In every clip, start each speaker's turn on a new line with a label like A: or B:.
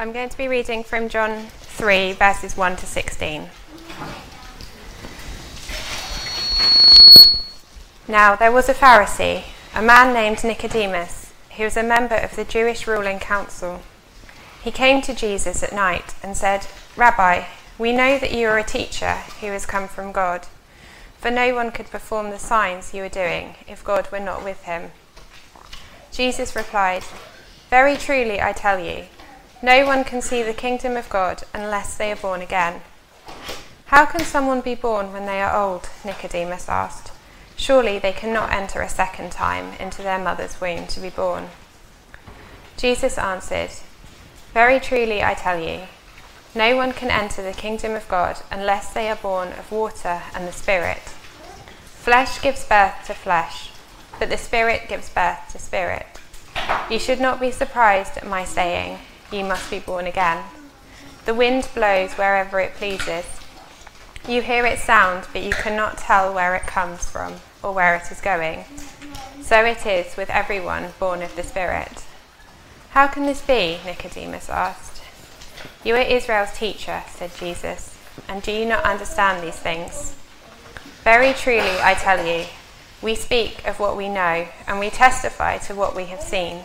A: I'm going to be reading from John 3, verses 1 to 16. Now, there was a Pharisee, a man named Nicodemus, who was a member of the Jewish ruling council. He came to Jesus at night and said, Rabbi, we know that you are a teacher who has come from God, for no one could perform the signs you are doing if God were not with him. Jesus replied, Very truly I tell you, no one can see the kingdom of God unless they are born again. How can someone be born when they are old? Nicodemus asked. Surely they cannot enter a second time into their mother's womb to be born. Jesus answered, Very truly I tell you, no one can enter the kingdom of God unless they are born of water and the Spirit. Flesh gives birth to flesh, but the Spirit gives birth to spirit. You should not be surprised at my saying, You must be born again. The wind blows wherever it pleases. You hear its sound, but you cannot tell where it comes from or where it is going. So it is with everyone born of the Spirit. How can this be? Nicodemus asked. You are Israel's teacher, said Jesus, and do you not understand these things? Very truly, I tell you, we speak of what we know, and we testify to what we have seen,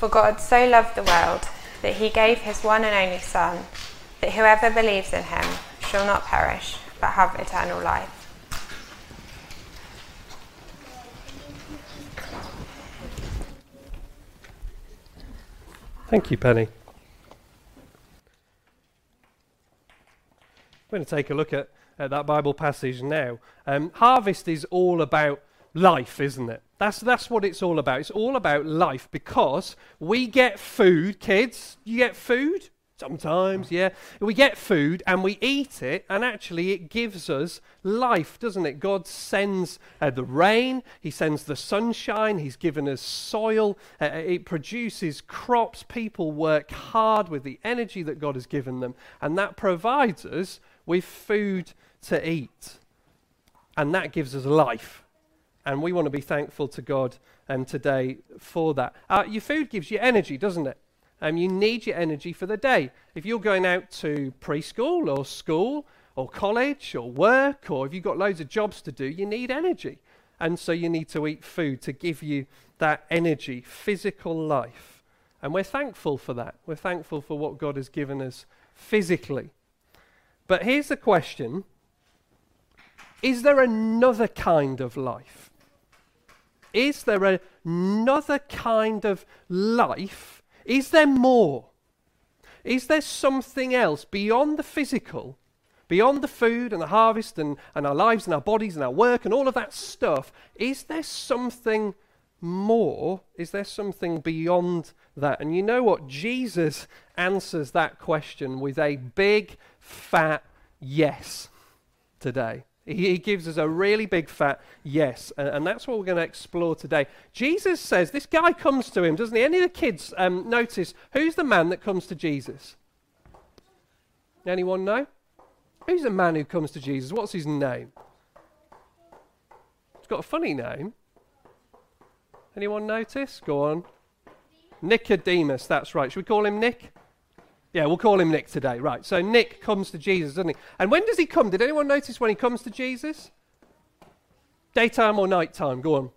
A: For God so loved the world that he gave his one and only Son, that whoever believes in him shall not perish, but have eternal life.
B: Thank you, Penny. We're going to take a look at, at that Bible passage now. Um, harvest is all about life, isn't it? That's, that's what it's all about. It's all about life because we get food, kids. You get food? Sometimes, yeah. We get food and we eat it, and actually it gives us life, doesn't it? God sends uh, the rain, He sends the sunshine, He's given us soil, uh, uh, it produces crops. People work hard with the energy that God has given them, and that provides us with food to eat. And that gives us life. And we want to be thankful to God um, today for that. Uh, your food gives you energy, doesn't it? Um, you need your energy for the day. If you're going out to preschool or school or college or work, or if you've got loads of jobs to do, you need energy. And so you need to eat food to give you that energy, physical life. And we're thankful for that. We're thankful for what God has given us physically. But here's the question Is there another kind of life? Is there another kind of life? Is there more? Is there something else beyond the physical, beyond the food and the harvest and, and our lives and our bodies and our work and all of that stuff? Is there something more? Is there something beyond that? And you know what? Jesus answers that question with a big, fat yes today. He, gives us a really big fat yes. And, that's what we're going to explore today. Jesus says, this guy comes to him, doesn't he? Any of the kids um, notice who's the man that comes to Jesus? Anyone know? Who's the man who comes to Jesus? What's his name? It's got a funny name. Anyone notice? Go on. Nicodemus, that's right. Should we call him Nick? Yeah, we'll call him Nick today. Right. So Nick comes to Jesus, doesn't he? And when does he come? Did anyone notice when he comes to Jesus? Daytime or nighttime? Go on.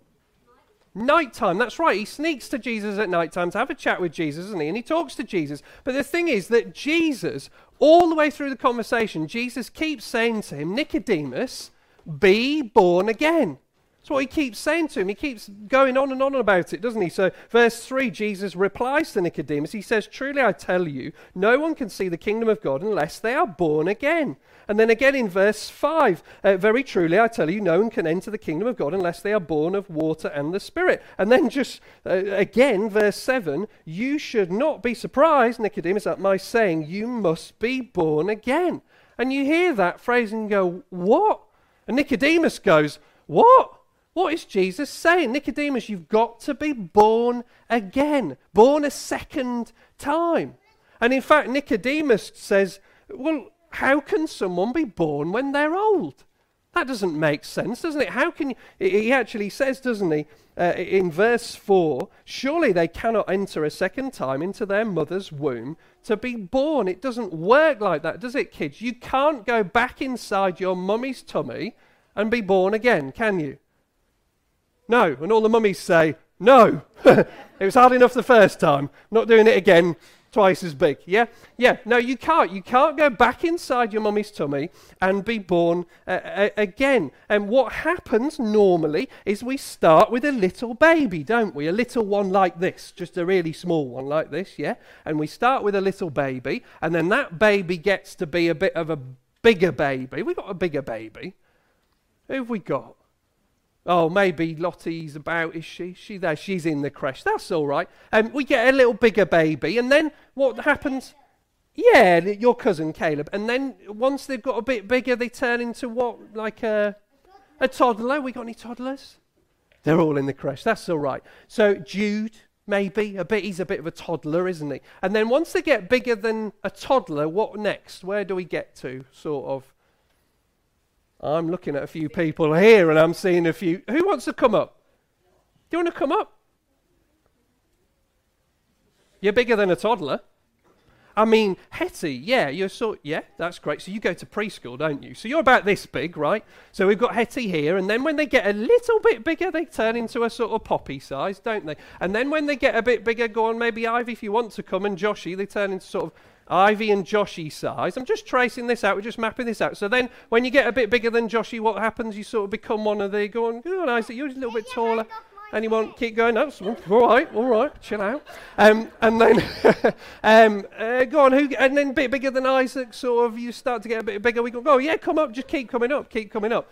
B: Nighttime, that's right. He sneaks to Jesus at nighttime to have a chat with Jesus, doesn't he? And he talks to Jesus. But the thing is that Jesus, all the way through the conversation, Jesus keeps saying to him, Nicodemus, be born again. That's what he keeps saying to him. He keeps going on and on about it, doesn't he? So, verse 3, Jesus replies to Nicodemus. He says, Truly I tell you, no one can see the kingdom of God unless they are born again. And then again in verse 5, uh, very truly I tell you, no one can enter the kingdom of God unless they are born of water and the Spirit. And then just uh, again, verse 7, you should not be surprised, Nicodemus, at my saying, you must be born again. And you hear that phrase and go, What? And Nicodemus goes, What? What is Jesus saying? Nicodemus, you've got to be born again, born a second time. And in fact, Nicodemus says, Well, how can someone be born when they're old? That doesn't make sense, doesn't it? How can you? He actually says, doesn't he, uh, in verse 4 Surely they cannot enter a second time into their mother's womb to be born. It doesn't work like that, does it, kids? You can't go back inside your mummy's tummy and be born again, can you? No. And all the mummies say, No. it was hard enough the first time. Not doing it again twice as big. Yeah? Yeah. No, you can't. You can't go back inside your mummy's tummy and be born uh, again. And what happens normally is we start with a little baby, don't we? A little one like this, just a really small one like this, yeah? And we start with a little baby, and then that baby gets to be a bit of a bigger baby. We've got a bigger baby. Who have we got? Oh, maybe Lottie's about, is she? She there, she's in the creche. That's all right. And um, we get a little bigger baby, and then what happens? Yeah, your cousin Caleb. And then once they've got a bit bigger, they turn into what? Like a, a toddler? We got any toddlers? They're all in the creche. That's all right. So Jude, maybe a bit. He's a bit of a toddler, isn't he? And then once they get bigger than a toddler, what next? Where do we get to? Sort of. I'm looking at a few people here and I'm seeing a few. Who wants to come up? Do you want to come up? You're bigger than a toddler. I mean, Hetty, yeah, you're so, yeah, that's great. So you go to preschool, don't you? So you're about this big, right? So we've got Hetty here, and then when they get a little bit bigger, they turn into a sort of poppy size, don't they? And then when they get a bit bigger, go on, maybe Ivy, if you want to come, and Joshy, they turn into sort of Ivy and Joshy size. I'm just tracing this out. We're just mapping this out. So then, when you get a bit bigger than Joshy, what happens? You sort of become one of the going. Oh, nice. You're a little bit taller. Anyone keep going? No, all right, all right, chill out. Um, and then, um, uh, go on. Who? And then, a bit bigger than Isaac. Sort of, you start to get a bit bigger. We go, oh yeah, come up. Just keep coming up. Keep coming up.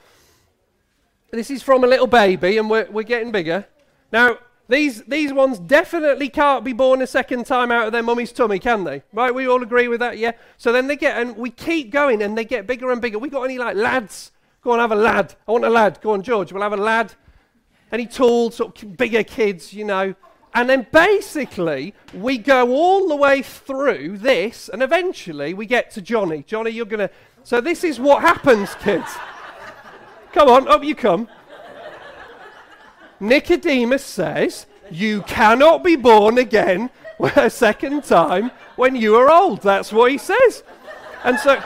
B: This is from a little baby, and we're we're getting bigger. Now, these, these ones definitely can't be born a second time out of their mummy's tummy, can they? Right? We all agree with that, yeah? So then they get, and we keep going, and they get bigger and bigger. We got any like lads? Go on, have a lad. I want a lad. Go on, George. We'll have a lad. Any tall, sort of bigger kids, you know? And then basically, we go all the way through this, and eventually we get to Johnny. Johnny, you're going to. So this is what happens, kids. come on, up you come. Nicodemus says, You cannot be born again a second time when you are old. That's what he says. And so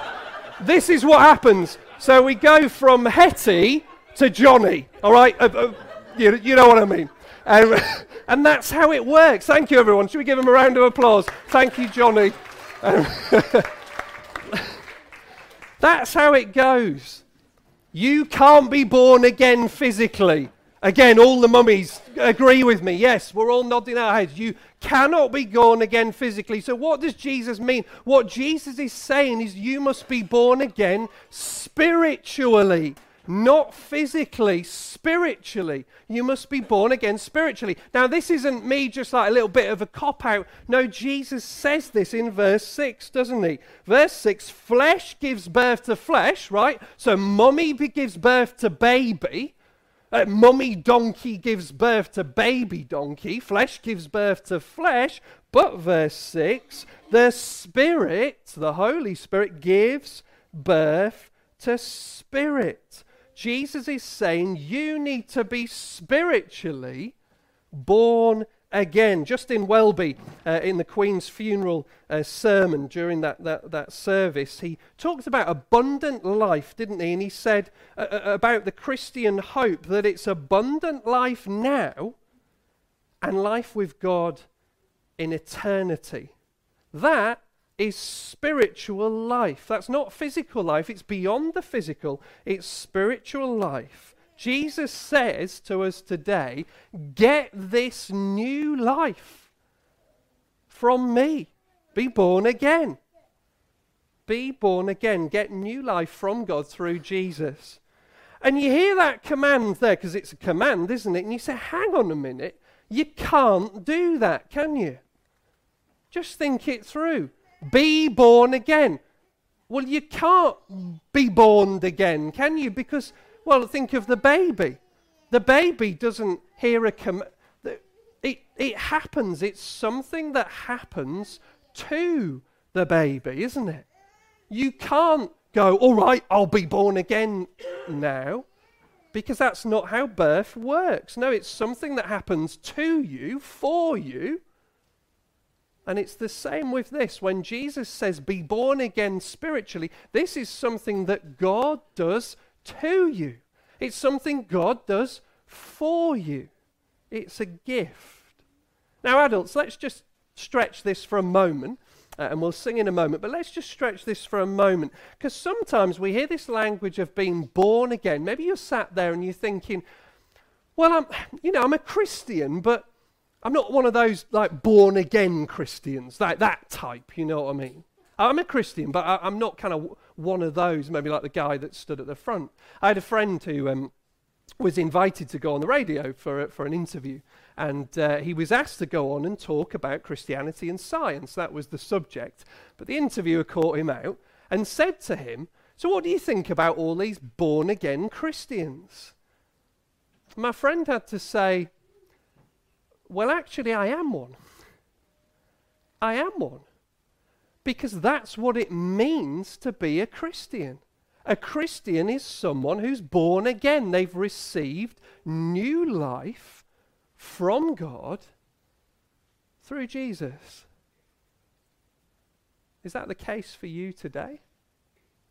B: this is what happens. So we go from Hetty to Johnny. All right? Uh, uh, you, you know what I mean. Um, and that's how it works. Thank you, everyone. Should we give him a round of applause? Thank you, Johnny. Um, that's how it goes. You can't be born again physically. Again, all the mummies agree with me. Yes, we're all nodding our heads. You cannot be born again physically. So, what does Jesus mean? What Jesus is saying is you must be born again spiritually, not physically, spiritually. You must be born again spiritually. Now, this isn't me just like a little bit of a cop out. No, Jesus says this in verse 6, doesn't he? Verse 6 flesh gives birth to flesh, right? So, mummy gives birth to baby. Uh, mummy donkey gives birth to baby donkey, flesh gives birth to flesh, but verse 6 the Spirit, the Holy Spirit, gives birth to spirit. Jesus is saying you need to be spiritually born again. Justin Welby, uh, in the Queen's funeral uh, sermon during that, that, that service, he talked about abundant life, didn't he? And he said uh, uh, about the Christian hope that it's abundant life now and life with God in eternity. That is spiritual life. That's not physical life, it's beyond the physical, it's spiritual life Jesus says to us today, get this new life from me. Be born again. Be born again. Get new life from God through Jesus. And you hear that command there, because it's a command, isn't it? And you say, hang on a minute. You can't do that, can you? Just think it through. Be born again. Well, you can't be born again, can you? Because, well, think of the baby. The baby doesn't hear a command. It, it happens. It's something that happens to the baby, isn't it? You can't go, all right, I'll be born again now, because that's not how birth works. No, it's something that happens to you, for you. And it's the same with this. When Jesus says, be born again spiritually, this is something that God does to you. It's something God does for you. It's a gift. Now, adults, let's just stretch this for a moment. Uh, and we'll sing in a moment, but let's just stretch this for a moment. Because sometimes we hear this language of being born again. Maybe you're sat there and you're thinking, well, I'm, you know, I'm a Christian, but I'm not one of those like born again Christians, like that type, you know what I mean? I'm a Christian, but I, am not kind of one of those, maybe like the guy that stood at the front. I had a friend who um, was invited to go on the radio for, for an interview, and uh, he was asked to go on and talk about Christianity and science. That was the subject. But the interviewer caught him out and said to him, So, what do you think about all these born again Christians? My friend had to say, well, actually, I am one. I am one. Because that's what it means to be a Christian. A Christian is someone who's born again. They've received new life from God through Jesus. Is that the case for you today?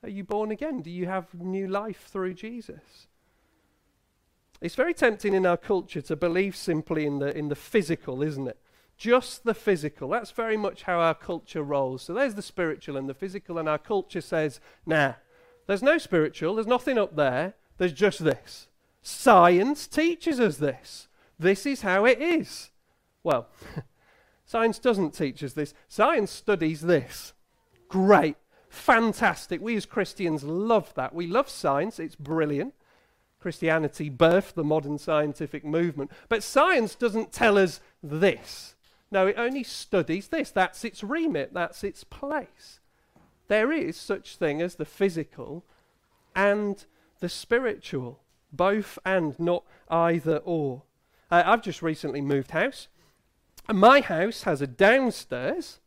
B: Are you born again? Do you have new life through Jesus? It's very tempting in our culture to believe simply in the, in the physical, isn't it? Just the physical. That's very much how our culture rolls. So there's the spiritual and the physical, and our culture says, nah, there's no spiritual, there's nothing up there, there's just this. Science teaches us this. This is how it is. Well, science doesn't teach us this. Science studies this. Great. Fantastic. We as Christians love that. We love science, it's brilliant. Christianity birthed the modern scientific movement. But science doesn't tell us this. No, it only studies this. That's its remit, that's its place. There is such thing as the physical and the spiritual, both and not either or. Uh, I've just recently moved house. And my house has a downstairs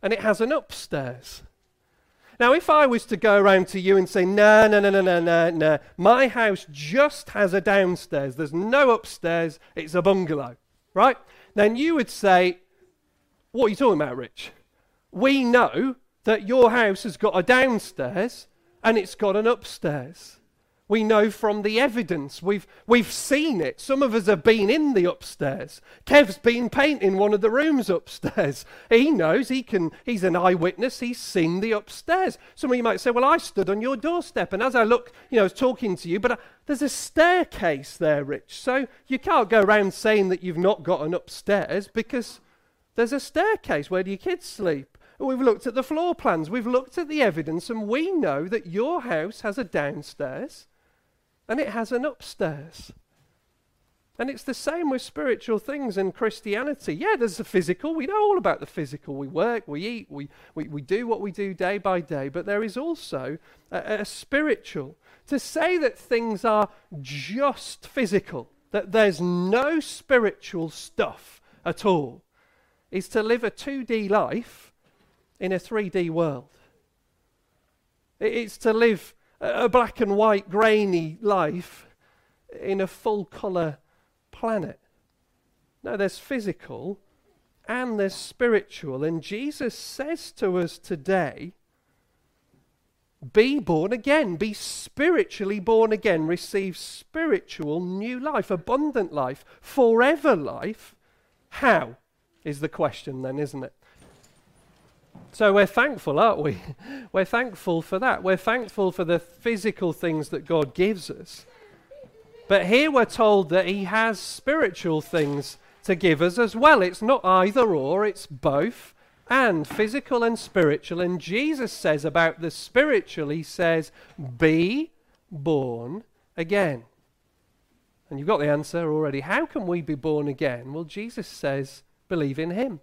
B: and it has an upstairs. Now, if I was to go around to you and say, no, no, no, no, no, no, no, my house just has a downstairs, there's no upstairs, it's a bungalow, right? Then you would say, what are you talking about, Rich? We know that your house has got a downstairs and it's got an upstairs. We know from the evidence. We've, we've seen it. Some of us have been in the upstairs. Kev's been painting one of the rooms upstairs. He knows, he can, he's an eyewitness, he's seen the upstairs. Some of you might say, Well, I stood on your doorstep, and as I look, you know, I was talking to you, but uh, there's a staircase there, Rich. So you can't go around saying that you've not got an upstairs because there's a staircase. Where do your kids sleep? We've looked at the floor plans, we've looked at the evidence, and we know that your house has a downstairs and it has an upstairs. And it's the same with spiritual things in Christianity. Yeah, there's the physical. We know all about the physical. We work, we eat, we, we, we do what we do day by day. But there is also a, a spiritual. To say that things are just physical, that there's no spiritual stuff at all, is to live a 2D life in a 3D world. It's to live a black and white, grainy life in a full colour planet. No, there's physical and there's spiritual. And Jesus says to us today be born again, be spiritually born again, receive spiritual new life, abundant life, forever life. How is the question then, isn't it? So we're thankful, aren't we? We're thankful for that. We're thankful for the physical things that God gives us. But here we're told that he has spiritual things to give us as well. It's not either or, it's both, and physical and spiritual. And Jesus says about the spiritual, he says, be born again. And you've got the answer already. How can we be born again? Well, Jesus says, believe in him.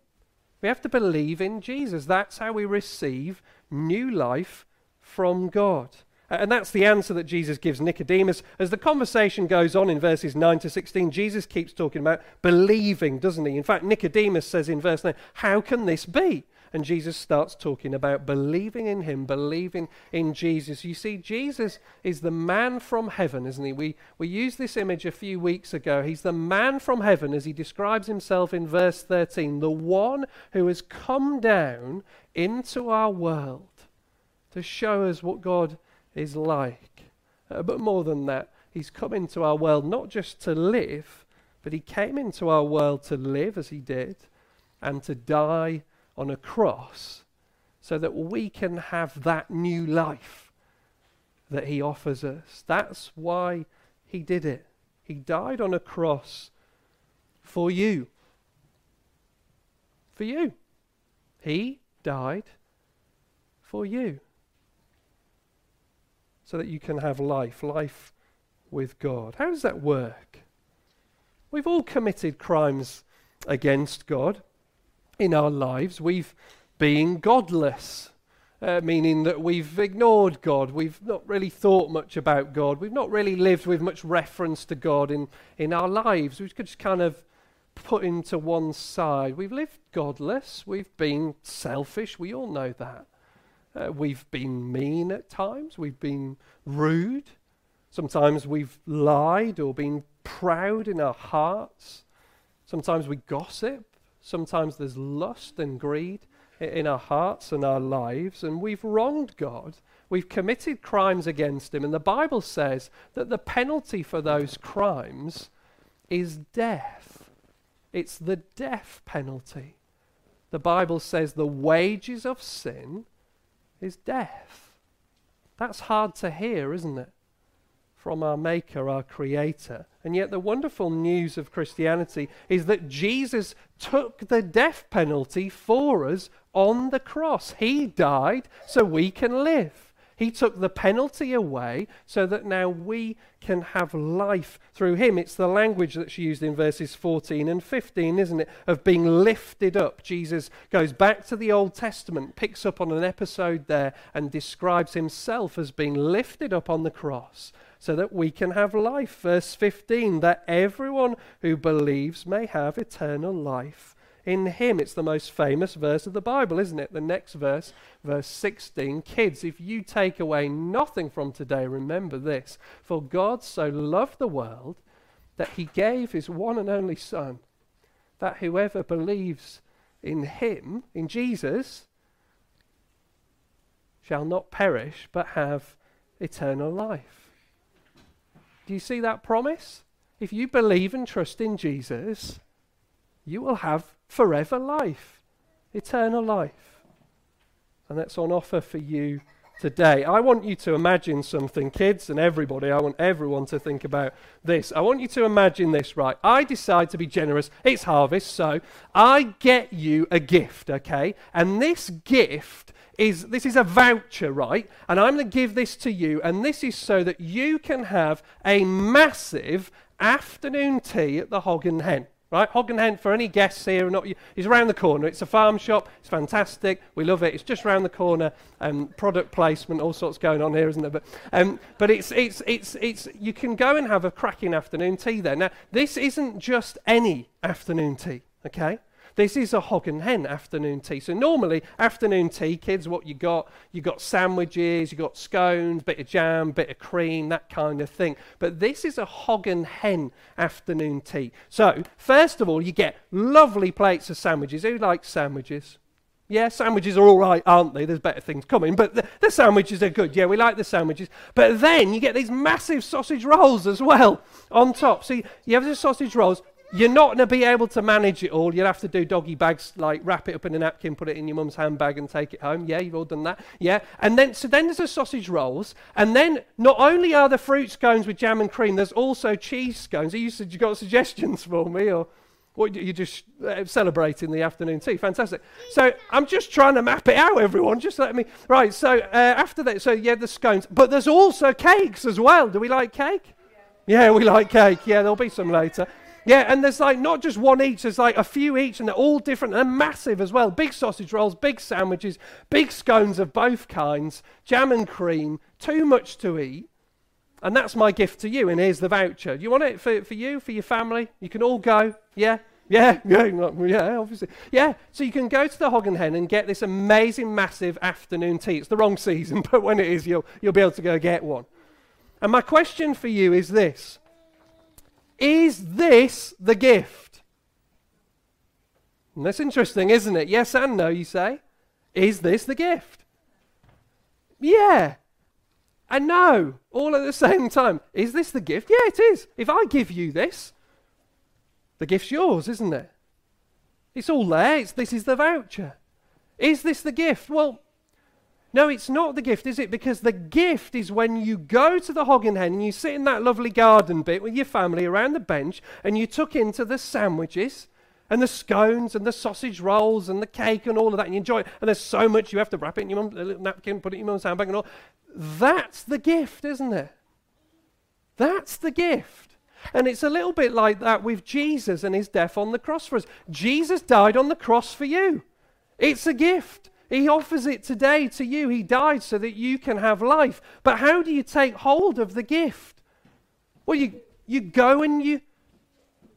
B: We have to believe in Jesus. That's how we receive new life from God. And that's the answer that Jesus gives Nicodemus. As the conversation goes on in verses 9 to 16, Jesus keeps talking about believing, doesn't he? In fact, Nicodemus says in verse 9, How can this be? And Jesus starts talking about believing in him, believing in Jesus. You see, Jesus is the man from heaven, isn't he? We, we used this image a few weeks ago. He's the man from heaven as he describes himself in verse 13, the one who has come down into our world to show us what God is like. Uh, but more than that, he's come into our world not just to live, but he came into our world to live as he did and to die on a cross so that we can have that new life that he offers us. That's why he did it. He died on a cross for you. For you. He died for you. So that you can have life, life with God. How does that work? We've all committed crimes against God in our lives, we've been godless. Uh, meaning that we've ignored God. We've not really thought much about God. We've not really lived with much reference to God in, in our lives. We've just kind of put into one side. We've lived godless. We've been selfish. We all know that. Uh, we've been mean at times. We've been rude. Sometimes we've lied or been proud in our hearts. Sometimes we gossip. Sometimes there's lust and greed in our hearts and our lives, and we've wronged God. We've committed crimes against Him, and the Bible says that the penalty for those crimes is death. It's the death penalty. The Bible says the wages of sin is death. That's hard to hear, isn't it? From our Maker, our Creator. And yet, the wonderful news of Christianity is that Jesus took the death penalty for us on the cross. He died so we can live. He took the penalty away so that now we can have life through him. It's the language that's used in verses 14 and 15, isn't it? Of being lifted up. Jesus goes back to the Old Testament, picks up on an episode there, and describes himself as being lifted up on the cross so that we can have life. Verse 15 that everyone who believes may have eternal life in him. It's the most famous verse of the Bible, isn't it? The next verse, verse 16. Kids, if you take away nothing from today, remember this. For God so loved the world that he gave his one and only Son, that whoever believes in him, in Jesus, shall not perish but have eternal life. Do you see that promise? If you believe and trust in Jesus, you will have forever life, eternal life. And that's on offer for you today. I want you to imagine something, kids and everybody. I want everyone to think about this. I want you to imagine this, right? I decide to be generous. It's harvest, so I get you a gift, okay? And this gift is this is a voucher, right? And I'm going to give this to you, and this is so that you can have a massive afternoon tea at the Hog and Hen. Right, Hog and Hen for any guests here, not is around the corner. It's a farm shop. It's fantastic. We love it. It's just around the corner. Um, product placement, all sorts going on here, isn't there? But, um, but it's, it's, it's, it's, you can go and have a cracking afternoon tea there. Now, this isn't just any afternoon tea, okay? This is a hog and hen afternoon tea. So normally afternoon tea, kids, what you got? You got sandwiches, you got scones, bit of jam, bit of cream, that kind of thing. But this is a hog and hen afternoon tea. So first of all, you get lovely plates of sandwiches. Who likes sandwiches? Yeah, sandwiches are all right, aren't they? There's better things coming, but the, the, sandwiches are good. Yeah, we like the sandwiches. But then you get these massive sausage rolls as well on top. You, you have the sausage rolls, you're not going to be able to manage it all. You'll have to do doggy bags, like wrap it up in a napkin, put it in your mum's handbag, and take it home. Yeah, you've all done that. Yeah, and then so then there's the sausage rolls, and then not only are the fruit scones with jam and cream, there's also cheese scones. Are you you got suggestions for me, or what you're just uh, celebrating the afternoon tea? Fantastic. So I'm just trying to map it out, everyone. Just let me right. So uh, after that, so yeah, the scones, but there's also cakes as well. Do we like cake? Yeah, we like cake. Yeah, there'll be some later. Yeah, and there's like not just one each, there's like a few each, and they're all different and massive as well. Big sausage rolls, big sandwiches, big scones of both kinds, jam and cream, too much to eat. And that's my gift to you, and here's the voucher. You want it for, for you, for your family? You can all go, yeah? Yeah, yeah, yeah, obviously. Yeah, so you can go to the Hog and Hen and get this amazing, massive afternoon tea. It's the wrong season, but when it is, you'll, you'll be able to go get one. And my question for you is this is this the gift? And that's interesting, isn't it? Yes and no, you say. Is this the gift? Yeah. And no, all at the same time. Is this the gift? Yeah, it is. If I give you this, the gift's yours, isn't it? It's all there. It's, this is the voucher. Is this the gift? Well, no, it's not the gift, is it? Because the gift is when you go to the Hog and Hen and you sit in that lovely garden bit with your family around the bench and you tuck into the sandwiches and the scones and the sausage rolls and the cake and all of that and you enjoy it. And there's so much you have to wrap it in your mum's little napkin, put it in your mum's handbag and all. That's the gift, isn't it? That's the gift. And it's a little bit like that with Jesus and his death on the cross for us. Jesus died on the cross for you. It's a gift. He offers it today to you. He died so that you can have life. But how do you take hold of the gift? Well, you, you go and you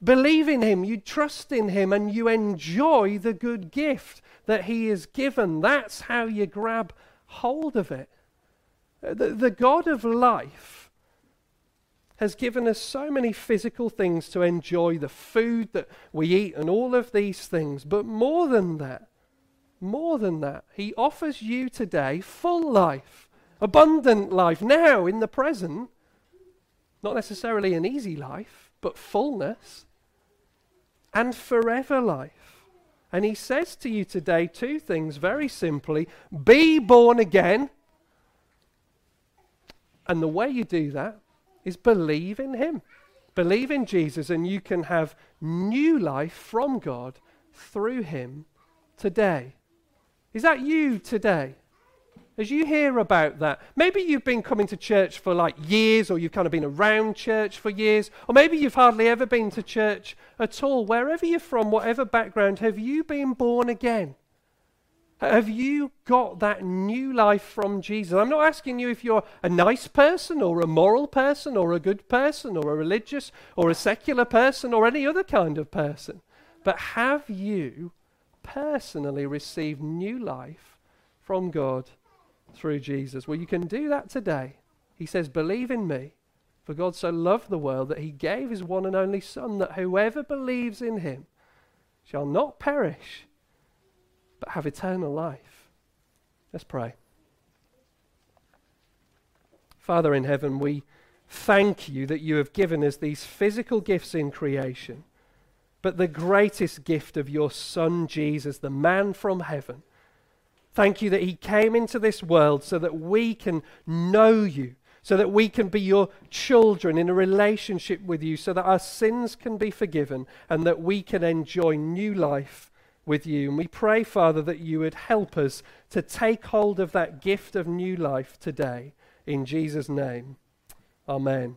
B: believe in Him, you trust in Him, and you enjoy the good gift that He has given. That's how you grab hold of it. Uh, the, the God of life has given us so many physical things to enjoy the food that we eat and all of these things. But more than that, more than that, He offers you today full life, abundant life, now in the present. Not necessarily an easy life, but fullness and forever life. And He says to you today two things very simply be born again. And the way you do that is believe in Him. Believe in Jesus, and you can have new life from God through Him today. Is that you today? As you hear about that, maybe you've been coming to church for like years, or you've kind of been around church for years, or maybe you've hardly ever been to church at all. Wherever you're from, whatever background, have you been born again? Have you got that new life from Jesus? I'm not asking you if you're a nice person, or a moral person, or a good person, or a religious, or a secular person, or any other kind of person. But have you personally receive new life from God through Jesus. Well, you can do that today. He says, Believe in me. For God so loved the world that he gave his one and only Son, that whoever believes in him shall not perish, but have eternal life. Let's pray. Father in heaven, we thank you that you have given us these physical gifts in creation but the greatest gift of your Son, Jesus, the man from heaven. Thank you that he came into this world so that we can know you, so that we can be your children in a relationship with you, so that our sins can be forgiven and that we can enjoy new life with you. And we pray, Father, that you would help us to take hold of that gift of new life today. In Jesus' name, amen.